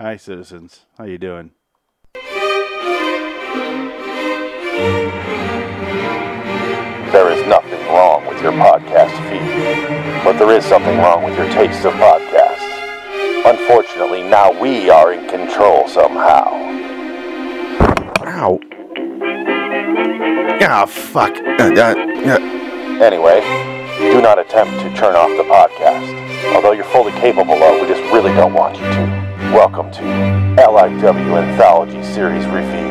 Hi, citizens. How you doing? There is nothing wrong with your podcast feed, but there is something wrong with your taste of podcasts. Unfortunately, now we are in control somehow. Ow. Ah, fuck. Uh, uh, uh, Anyway, do not attempt to turn off the podcast. Although you're fully capable of, we just really don't want you to. Welcome to LIW Anthology Series Review.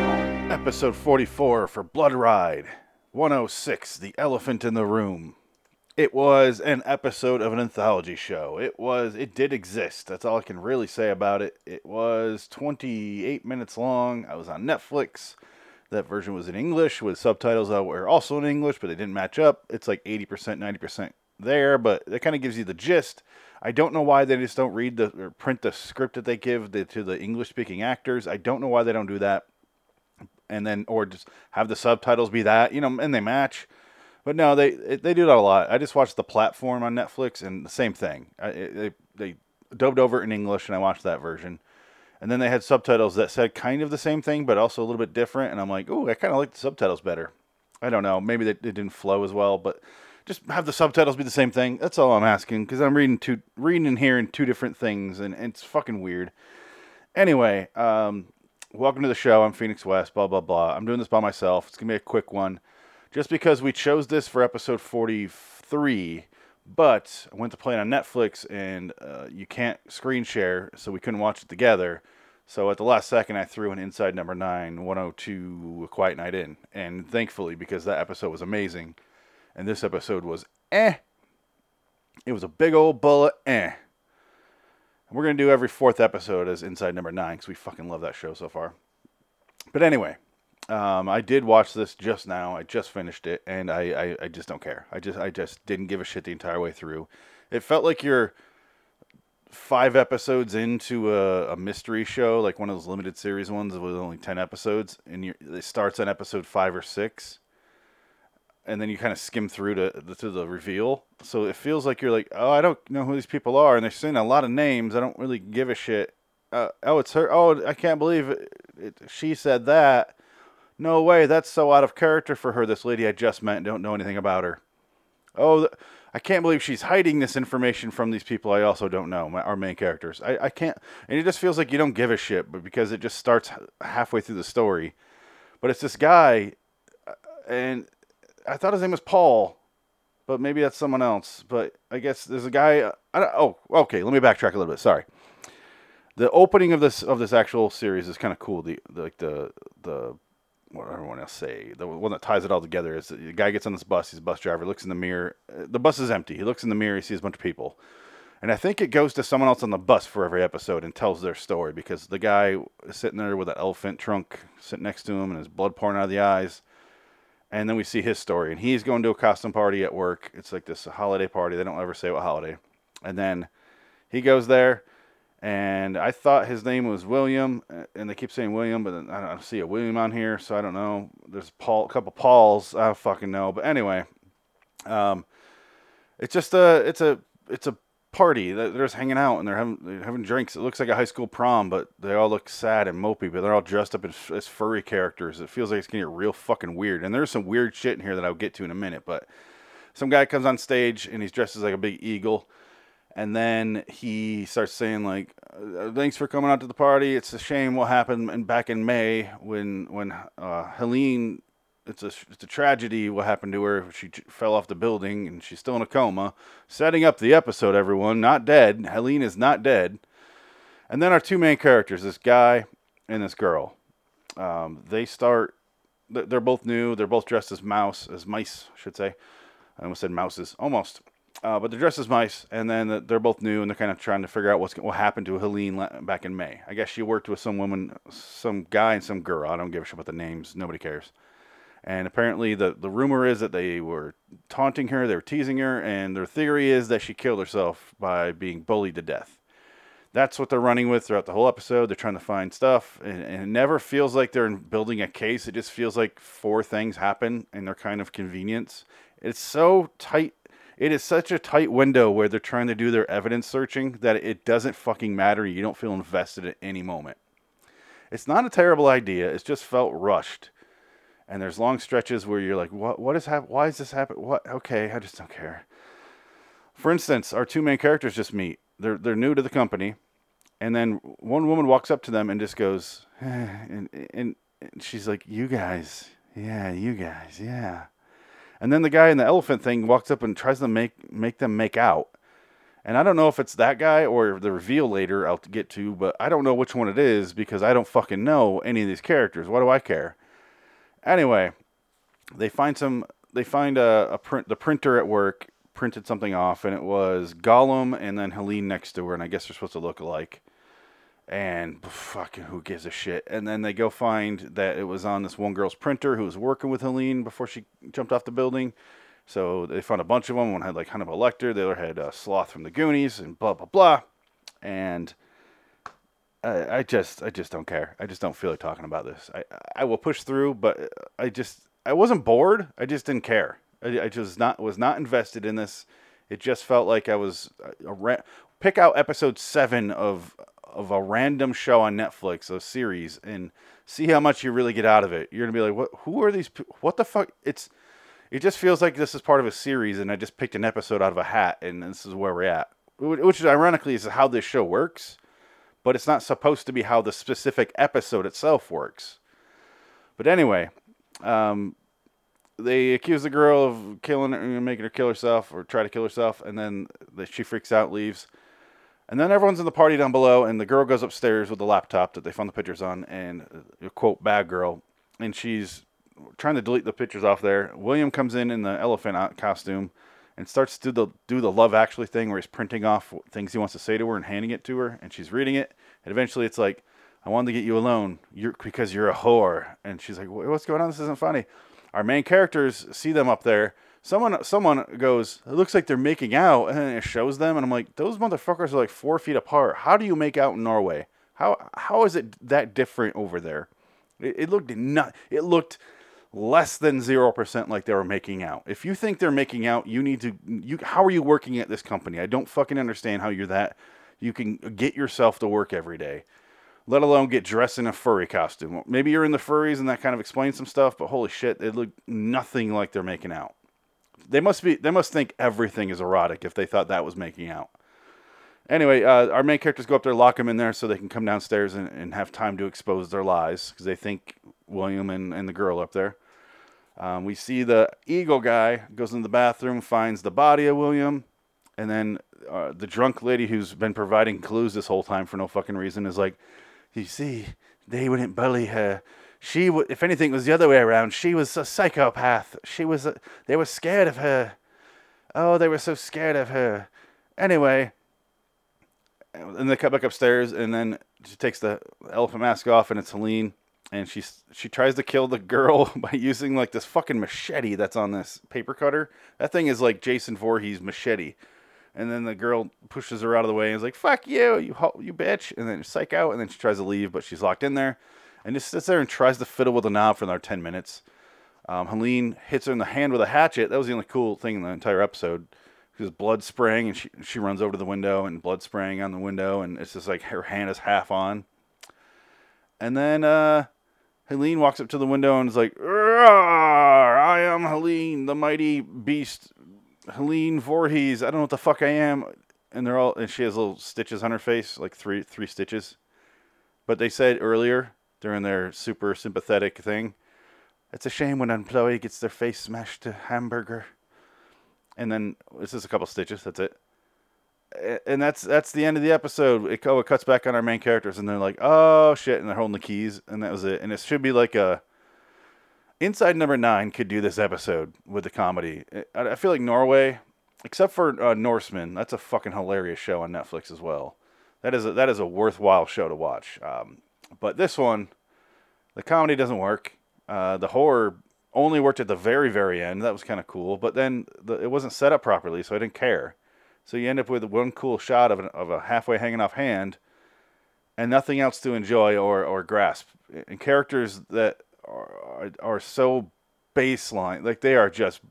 Episode 44 for Blood Ride. 106, The Elephant in the Room. It was an episode of an anthology show. It was, it did exist. That's all I can really say about it. It was 28 minutes long. I was on Netflix. That version was in English with subtitles that were also in English, but they didn't match up. It's like 80%, 90% there, but that kind of gives you the gist. I don't know why they just don't read the or print the script that they give the, to the English speaking actors. I don't know why they don't do that. And then or just have the subtitles be that you know and they match. But no they they do that a lot. I just watched the platform on netflix and the same thing. I, they they dubbed over in english and i watched that version. And then they had subtitles that said kind of the same thing but also a little bit different. And i'm like oh i kind of like the subtitles better. I don't know. Maybe they, didn't flow as well but just have the subtitles be the same thing that's all i'm asking because i'm reading two reading and hearing two different things and, and it's fucking weird anyway um welcome to the show. I'm Phoenix West, blah, blah, blah. I'm doing this by myself. It's to be a quick one. Just because we chose this for episode 43, but I went to play it on Netflix and uh, you can't screen share, so we couldn't watch it together. So at the last second, I threw an Inside Number 9, 102 A Quiet Night In. And thankfully, because that episode was amazing, and this episode was eh. It was a big old bullet, eh. And we're going to do every fourth episode as Inside Number 9 because we fucking love that show so far. But anyway, um, I did watch this just now. I just finished it, and I, I, I just don't care. I just I just didn't give a shit the entire way through. It felt like you're five episodes into a, a mystery show, like one of those limited series ones with only ten episodes, and it starts on episode five or six, and then you kind of skim through to the, to the reveal. So it feels like you're like, oh, I don't know who these people are, and they're saying a lot of names. I don't really give a shit. Uh, oh, it's her. Oh, I can't believe it, it, she said that. No way, that's so out of character for her. This lady I just met don't know anything about her. Oh, th- I can't believe she's hiding this information from these people I also don't know, my, our main characters. I, I can't, and it just feels like you don't give a shit, but because it just starts halfway through the story. But it's this guy, uh, and I thought his name was Paul, but maybe that's someone else. But I guess there's a guy. I don't, oh, okay. Let me backtrack a little bit. Sorry. The opening of this of this actual series is kind of cool. The, the like the the what want to say the one that ties it all together is the guy gets on this bus. He's a bus driver. Looks in the mirror. The bus is empty. He looks in the mirror. He sees a bunch of people. And I think it goes to someone else on the bus for every episode and tells their story because the guy is sitting there with an elephant trunk sitting next to him and his blood pouring out of the eyes and then we see his story and he's going to a costume party at work. It's like this holiday party. They don't ever say what holiday. And then he goes there and i thought his name was william and they keep saying william but i don't see a william on here so i don't know. There's paul a couple pauls. I don't fucking know. But anyway um it's just a it's a it's a party They're just hanging out and they're having they're having drinks. It looks like a high school prom but they all look sad and mopey but they're all dressed up as, as furry characters. It feels like it's gonna get real fucking weird. And there's some weird shit in here that i'll get to in a minute but some guy comes on stage and he's dressed as like a big eagle. And then he starts saying like uh, thanks for coming out to the party. It's a shame what happened in, back in may when when uh, helene it's a it's a tragedy what happened to her she fell off the building and she's still in a coma setting up the episode everyone not dead helene is not dead and then our two main characters this guy and this girl um, they start they're both new they're both dressed as mouse as mice I should say i almost said mouses almost uh, but they're dressed as mice, and then they're both new, and they're kind of trying to figure out what's what happened to Helene back in May. I guess she worked with some woman, some guy, and some girl. I don't give a shit about the names. Nobody cares. And apparently, the the rumor is that they were taunting her, they were teasing her, and their theory is that she killed herself by being bullied to death. That's what they're running with throughout the whole episode. They're trying to find stuff, and, and it never feels like they're building a case. It just feels like four things happen, and they're kind of convenience. It's so tight it is such a tight window where they're trying to do their evidence searching that it doesn't fucking matter. You don't feel invested at any moment. It's not a terrible idea. It's just felt rushed. And there's long stretches where you're like, what? What is happening? Why is this happening? What? Okay, I just don't care. For instance, our two main characters just meet. They're they're new to the company, and then one woman walks up to them and just goes, eh, and, and and she's like, "You guys, yeah, you guys, yeah." And then the guy in the elephant thing walks up and tries to make make them make out. And I don't know if it's that guy or the reveal later I'll get to, but I don't know which one it is because I don't fucking know any of these characters. What do I care? Anyway, they find some. They find a, a print. The printer at work printed something off, and it was Gollum and then Helene next to her, and I guess they're supposed to look alike. And fucking who gives a shit? And then they go find that it was on this one girl's printer who was working with Helene before she jumped off the building. So they found a bunch of them. One had like Hannibal Lecter, the other had uh, Sloth from the Goonies, and blah blah blah. And I, I just I just don't care. I just don't feel like talking about this. I I will push through, but I just I wasn't bored. I just didn't care. I, I just not was not invested in this. It just felt like I was uh, a, a pick out episode seven of of a random show on Netflix, a series, and see how much you really get out of it. You're gonna be like, what? Who are these? What the fuck? It's it just feels like this is part of a series, and I just picked an episode out of a hat, and this is where we're at. Which, ironically, is how this show works but it's not supposed to be how the specific episode itself works. But anyway, um, they accuse the girl of killing her, making her kill herself or try to kill herself, and then the, she freaks out, leaves. And then everyone's in the party down below, and the girl goes upstairs with the laptop that they found the pictures on, and uh, quote bad girl, and she's trying to delete the pictures off there. William comes in in the elephant costume and starts to do the do the love actually thing where he's printing off things he wants to say to her and handing it to her and she's reading it. And eventually it's like i wanted to get you alone. You're because you're a whore. And she's like what's going on? This isn't funny. Our main characters see them up there. Someone someone goes it looks like they're making out. And it shows them and i'm like those motherfuckers are like four feet apart. How do you make out in norway? How how is it that different over there? It, it looked not it looked less than 0% like they were making out. If you think they're making out, you need to you how are you working at this company? I don't fucking understand how you're that you can get yourself to work every day. Let alone get dressed in a furry costume. Maybe you're in the furries and that kind of explains some stuff, but holy shit, they look nothing like they're making out. They must be they must think everything is erotic if they thought that was making out. Anyway, uh, our main characters go up there, lock them in there so they can come downstairs and, and have time to expose their lies because they think William and, and the girl up there. Um, we see the eagle guy goes in the bathroom, finds the body of William, and then uh, the drunk lady who's been providing clues this whole time for no fucking reason is like, "You see, they wouldn't bully her. She, w- if anything, was the other way around. She was a psychopath. She was. A- they were scared of her. Oh, they were so scared of her. Anyway." And they cut back upstairs, and then she takes the elephant mask off, and it's Helene and she she tries to kill the girl by using like this fucking machete that's on this paper cutter. That thing is like Jason Voorhees machete. And then the girl pushes her out of the way and is like, "Fuck you, you you bitch!" And then psych out, and then she tries to leave, but she's locked in there, and just sits there and tries to fiddle with the knob for another ten minutes. Um, Helene hits her in the hand with a hatchet. That was the only cool thing in the entire episode. Because blood spraying, and she she runs over to the window, and blood spraying on the window, and it's just like her hand is half on. And then uh, Helene walks up to the window and is like, I am Helene, the mighty beast. Helene Voorhees. I don't know what the fuck I am. And they're all, and she has little stitches on her face, like three, three stitches. But they said earlier during their super sympathetic thing, it's a shame when an employee gets their face smashed to hamburger. And then this is a couple stitches. That's it and that's that's the end of the episode. It, oh, it cuts back on our main characters, and they're like, "Oh shit!" and they're holding the keys, and that was it. And it should be like a Inside Number Nine could do this episode with the comedy. I, I feel like Norway, except for uh, Norsemen, that's a fucking hilarious show on Netflix as well. That is a, that is a worthwhile show to watch. Um, but this one, the comedy doesn't work. Uh, the horror only worked at the very very end. That was kind of cool, but then the, it wasn't set up properly, so I didn't care. So you end up with one cool shot of, an, of a halfway hanging off hand and nothing else to enjoy or, or grasp. And characters that are, are so baseline, like they are just,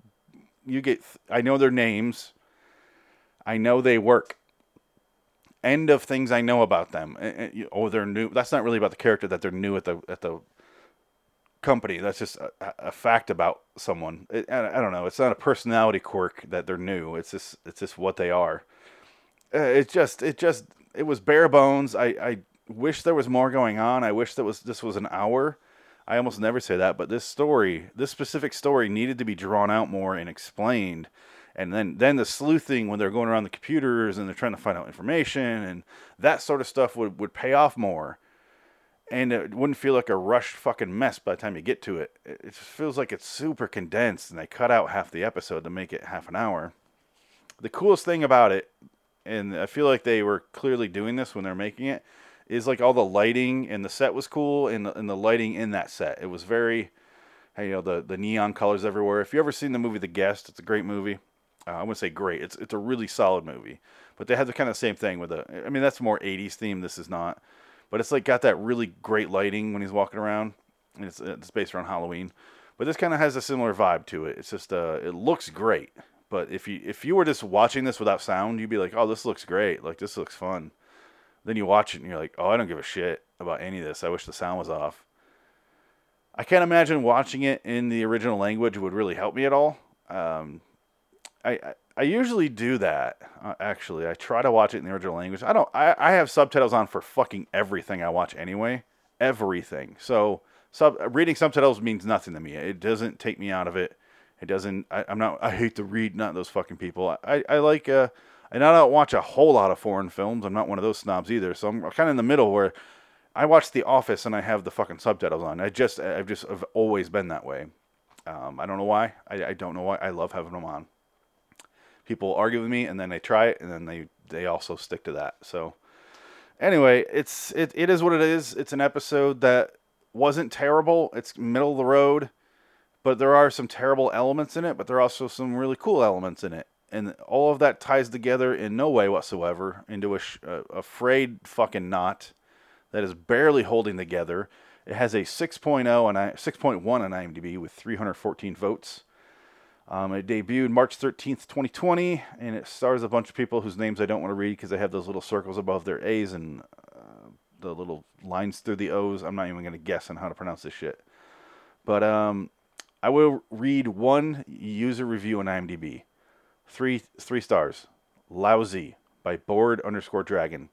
you get, I know their names, I know they work. End of things I know about them. Eh, eh, oh, they're new. That's not really about the character that they're new at the at the company. That's just a, a fact about someone. It, I, don't know. It's not a personality quirk that they're new. It's just it's just what they are. Uh, it just it just it was bare bones. I I wish there was more going on. I wish that was this was an hour. I almost never say that, but this story, this specific story, needed to be drawn out more and explained. And then, then the sleuthing when they're going around the computers and they're trying to find out information and that sort of stuff would, would pay off more and it wouldn't feel like a rushed fucking mess by the time you get to it. It just feels like it's super condensed, and they cut out half the episode to make it half an hour. The coolest thing about it, and I feel like they were clearly doing this when they're making it, is like all the lighting and the set was cool, and the, and the lighting in that set. It was very, you know, the the neon colors everywhere. If you ever seen the movie The Guest, it's a great movie. Uh, I wouldn't say great. It's it's a really solid movie. But they had the kind of same thing with a. I mean, that's more '80s theme. This is not but it's like got that really great lighting when he's walking around. And it's, it's based around Halloween, but this kind of has a similar vibe to it. It's just uh, it looks great. But if you if you were just watching this without sound, you'd be like, oh, this looks great. Like this looks fun. Then you watch it and you're like, oh, I don't give a shit about any of this. I wish the sound was off. I can't imagine watching it in the original language would really help me at all. Um, I, I I usually do that. Uh, actually, I try to watch it in the original language. I don't. I, I have subtitles on for fucking everything I watch anyway. Everything. So sub reading subtitles means nothing to me. It doesn't take me out of it. It doesn't. I, am not. I hate to read. Not those fucking people. I I like. Uh, and I don't watch a whole lot of foreign films. I'm not one of those snobs either. So I'm kind of in the middle where I watch The Office and I have the fucking subtitles on. I just I've just I've always been that way. Um, I don't know why. I, I don't know why. I love having them on people argue with me and then they try it and then they they also stick to that. So anyway, it's it, it is what it is. It's an episode that wasn't terrible. It's middle of the road, but there are some terrible elements in it, but there are also some really cool elements in it. And all of that ties together in no way whatsoever into a, a, a frayed fucking knot that is barely holding together. It has a 6.0 and 6.1 on IMDb with 314 votes. Um, it debuted March 13th, 2020, and it stars a bunch of people whose names I don't want to read because they have those little circles above their A's and uh, the little lines through the O's. I'm not even going to guess on how to pronounce this shit. But um, I will read one user review on IMDb. Three three stars. Lousy by bored underscore dragon.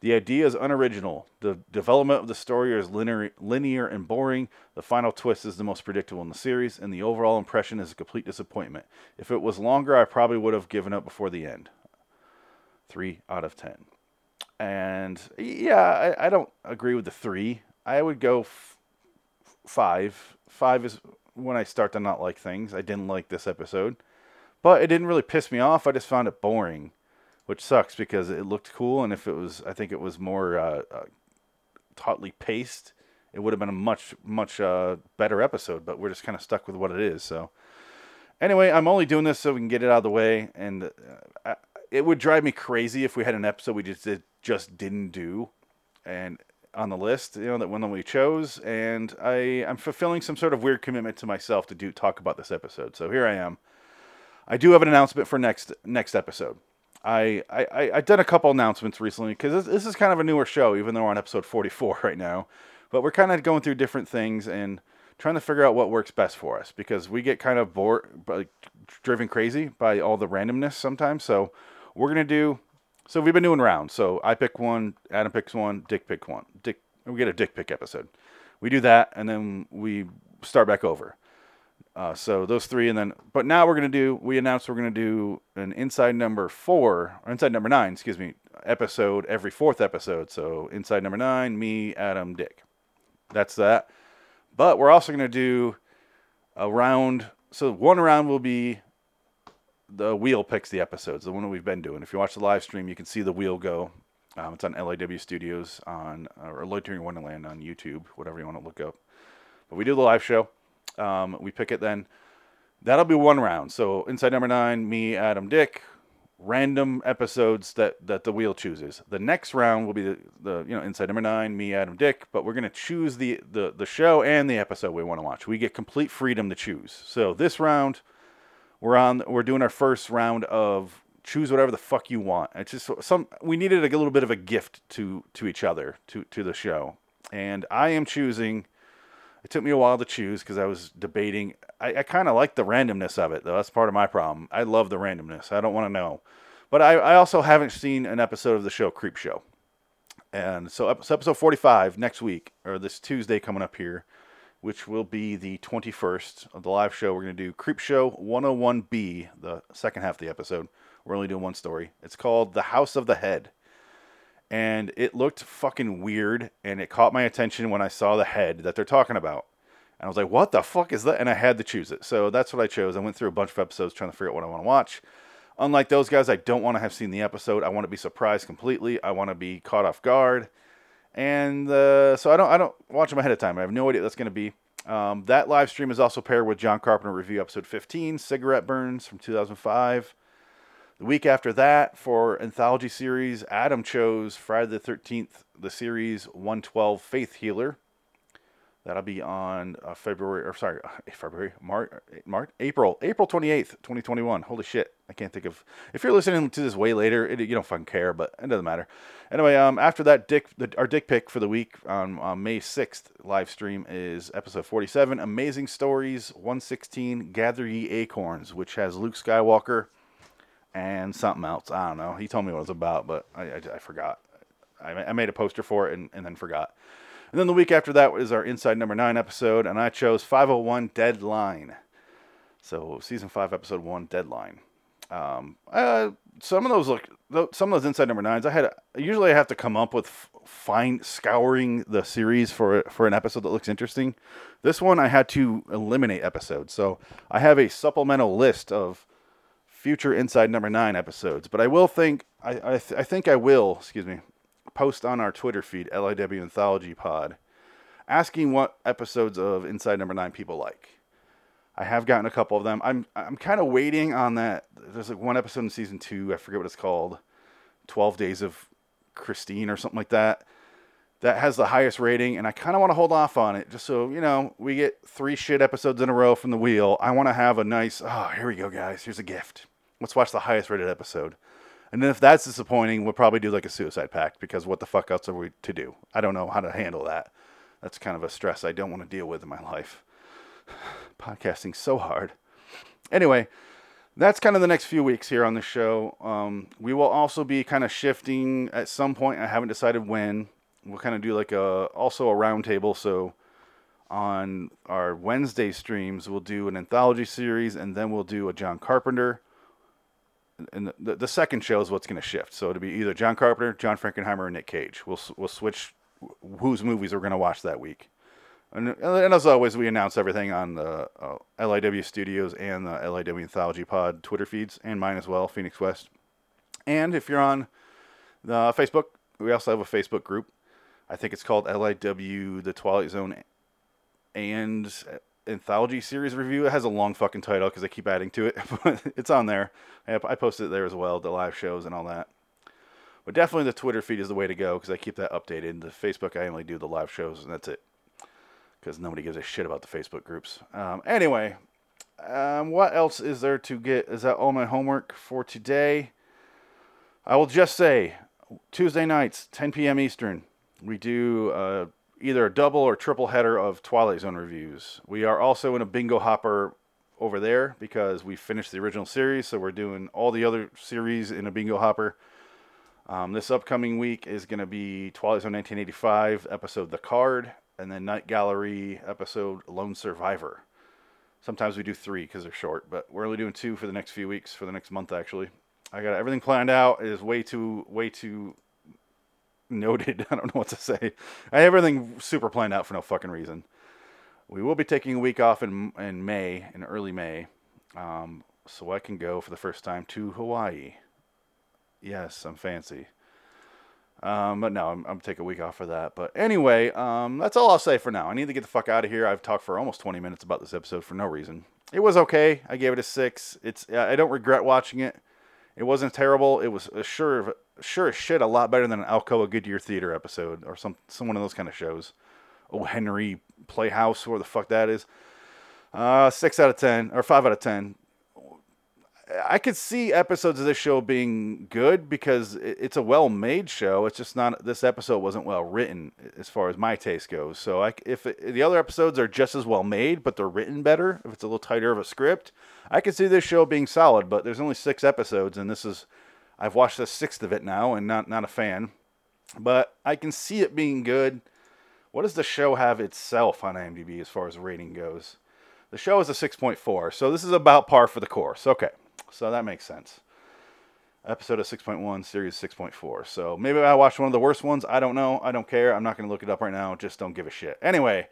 The idea is unoriginal. The development of the story is linear, linear and boring. The final twist is the most predictable in the series, and the overall impression is a complete disappointment. If it was longer, I probably would have given up before the end. Three out of ten. And yeah, I, I don't agree with the three. I would go f- five. Five is when I start to not like things. I didn't like this episode, but it didn't really piss me off. I just found it boring which sucks because it looked cool. And if it was, I think it was more uh, uh, tautly paced, it would have been a much much uh, better episode. But we're just kind of stuck with what it is. So anyway, I'm only doing this so we can get it out of the way. And uh, I, it would drive me crazy if we had an episode we just did, just didn't do, and on the list, you know, that one that we chose, and I I'm fulfilling some sort of weird commitment to myself to do talk about this episode. So here I am. I do have an announcement for next next episode. I, I, I've done a couple announcements recently because this, this is kind of a newer show, even though we're on episode 44 right now. But we're kind of going through different things and trying to figure out what works best for us because we get kind of bored, like, driven crazy by all the randomness sometimes. So we're gonna do. So we've been doing rounds. So I pick one, Adam picks one, Dick picks one. Dick, we get a Dick pick episode. We do that, and then we start back over. Uh, so those three, and then, but now we're gonna do. We announced we're gonna do an inside number four, or inside number nine, excuse me, episode every fourth episode. So inside number nine, me, Adam, Dick. That's that. But we're also gonna do a round. So one round will be the wheel picks the episodes, the one that we've been doing. If you watch the live stream, you can see the wheel go. Um, it's on LAW Studios on or Loitering Wonderland on YouTube, whatever you want to look up. But we do the live show. Um, we pick it then. That'll be one round. So inside number nine, me, Adam, Dick, random episodes that that the wheel chooses. The next round will be the, the you know inside number nine, me, Adam, Dick. But we're gonna choose the the the show and the episode we want to watch. We get complete freedom to choose. So this round, we're on we're doing our first round of choose whatever the fuck you want. It's just some we needed a little bit of a gift to to each other to to the show, and I am choosing. It took me a while to choose because I was debating. I, I kind of like the randomness of it, though. That's part of my problem. I love the randomness. I don't want to know, but I, I also haven't seen an episode of the show Creepshow, and so episode forty five next week or this Tuesday coming up here which will be the 21st of the live show. We're going to do Creepshow 101B, the second half of the episode. We're only doing one story. It's called The House of the Head. And it looked fucking weird, and it caught my attention when I saw the head that they're talking about. And I was like, what the fuck is that? And I had to choose it. So that's what I chose. I went through a bunch of episodes trying to figure out what I want to watch. Unlike those guys, I don't want to have seen the episode. I want to be surprised completely. I want to be caught off guard and uh, so I don't I don't watch them ahead of time. I have no idea what that's going to be. Um, that live stream is also paired with John Carpenter review episode 15, Cigarette Burns from 2005. The week after that, for anthology series, Adam chose Friday the 13th, the series 112 Faith Healer. That'll be on uh, February, or sorry, February, March, March, April, April 28th, 2021. Holy shit. I can't think of, if you're listening to this way later, it, you don't fucking care, but it doesn't matter. Anyway, um, after that, Dick, the, our Dick pick for the week on, on May 6th live stream is episode 47, Amazing Stories 116, Gather Ye Acorns, which has Luke Skywalker and something else. I don't know. He told me what it was about, but I, I, I forgot. I, I made a poster for it and, and then forgot. And then the week after that was our Inside Number 9 episode, and I chose 501 Deadline. So, season 5, episode 1, Deadline. Um, uh, some of those look, some of those Inside Number 9s, I had, usually I have to come up with fine scouring the series for, for an episode that looks interesting. This one, I had to eliminate episodes. So, I have a supplemental list of future Inside Number 9 episodes, but I will think, I, I, th- I think I will, excuse me, post on our Twitter feed, LIW Anthology Pod, asking what episodes of Inside Number Nine people like. I have gotten a couple of them. I'm I'm kind of waiting on that. There's like one episode in season two. I forget what it's called. Twelve Days of Christine or something like that. That has the highest rating, and I kind of want to hold off on it just so you know we get three shit episodes in a row from the wheel. I want to have a nice. Oh, here we go, guys. Here's a gift. Let's watch the highest rated episode. And then if that's disappointing, we'll probably do like a suicide pact because what the fuck else are we to do? I don't know how to handle that. That's kind of a stress I don't want to deal with in my life. Podcasting so hard. Anyway, that's kind of the next few weeks here on the show. Um, we will also be kind of shifting at some point. I haven't decided when. We'll kind of do like a also a roundtable. So on our Wednesday streams, we'll do an anthology series, and then we'll do a John Carpenter and the, the second show is what's going to shift. So it'll be either John Carpenter, John Frankenheimer, or Nick Cage. We'll we'll switch whose movies we're going to watch that week. And, and, as always, we announce everything on the uh, LIW Studios and the LIW Anthology Pod Twitter feeds, and mine as well, Phoenix West. And if you're on the Facebook, we also have a Facebook group. I think it's called LIW The Twilight Zone and anthology series review. It has a long fucking title because I keep adding to it, but it's on there. I posted it there as well, the live shows and all that. But definitely the Twitter feed is the way to go because I keep that updated. The Facebook, I only do the live shows, and that's it. Because nobody gives a shit about the Facebook groups. Um, anyway, um, what else is there to get? Is that all my homework for today? I will just say Tuesday nights, 10 p.m. Eastern, we do uh, either a double or triple header of Twilight Zone reviews. We are also in a bingo hopper over there because we finished the original series, so we're doing all the other series in a bingo hopper. Um, this upcoming week is going to be Twilight Zone 1985 episode The Card, and then Night Gallery episode Lone Survivor. Sometimes we do three because they're short, but we're only doing two for the next few weeks, for the next month actually. I got everything planned out. It is way too, way too noted. I don't know what to say. I have everything super planned out for no fucking reason. We will be taking a week off in in May, in early May, um, so I can go for the first time to Hawaii. Yes, I'm fancy. Um, but no, I'm, I'm taking a week off for that. But anyway, um, that's all I'll say for now. I need to get the fuck out of here. I've talked for almost 20 minutes about this episode for no reason. It was okay. I gave it a six. It's I don't regret watching it. It wasn't terrible. It was a sure sure as shit a lot better than an Alcoa Goodyear Theater episode or some some one of those kind of shows. Oh Henry Playhouse, where the fuck that is. Uh, six out of ten or five out of ten. I could see episodes of this show being good because it's a well-made show. It's just not this episode wasn't well written as far as my taste goes. So I, if it, the other episodes are just as well made, but they're written better, if it's a little tighter of a script, I could see this show being solid. But there's only six episodes, and this is I've watched the sixth of it now, and not not a fan. But I can see it being good. What does the show have itself on IMDb as far as rating goes? The show is a 6.4, so this is about par for the course. Okay, so that makes sense. Episode of 6.1, series 6.4. So maybe I watched one of the worst ones. I don't know. I don't care. I'm not going to look it up right now. Just don't give a shit. Anyway,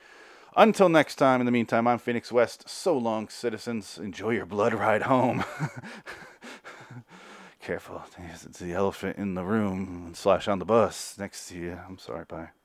until next time, in the meantime, I'm Phoenix West. So long, citizens. Enjoy your blood ride home. Careful. It's the elephant in the room slash on the bus next to you. I'm sorry. Bye.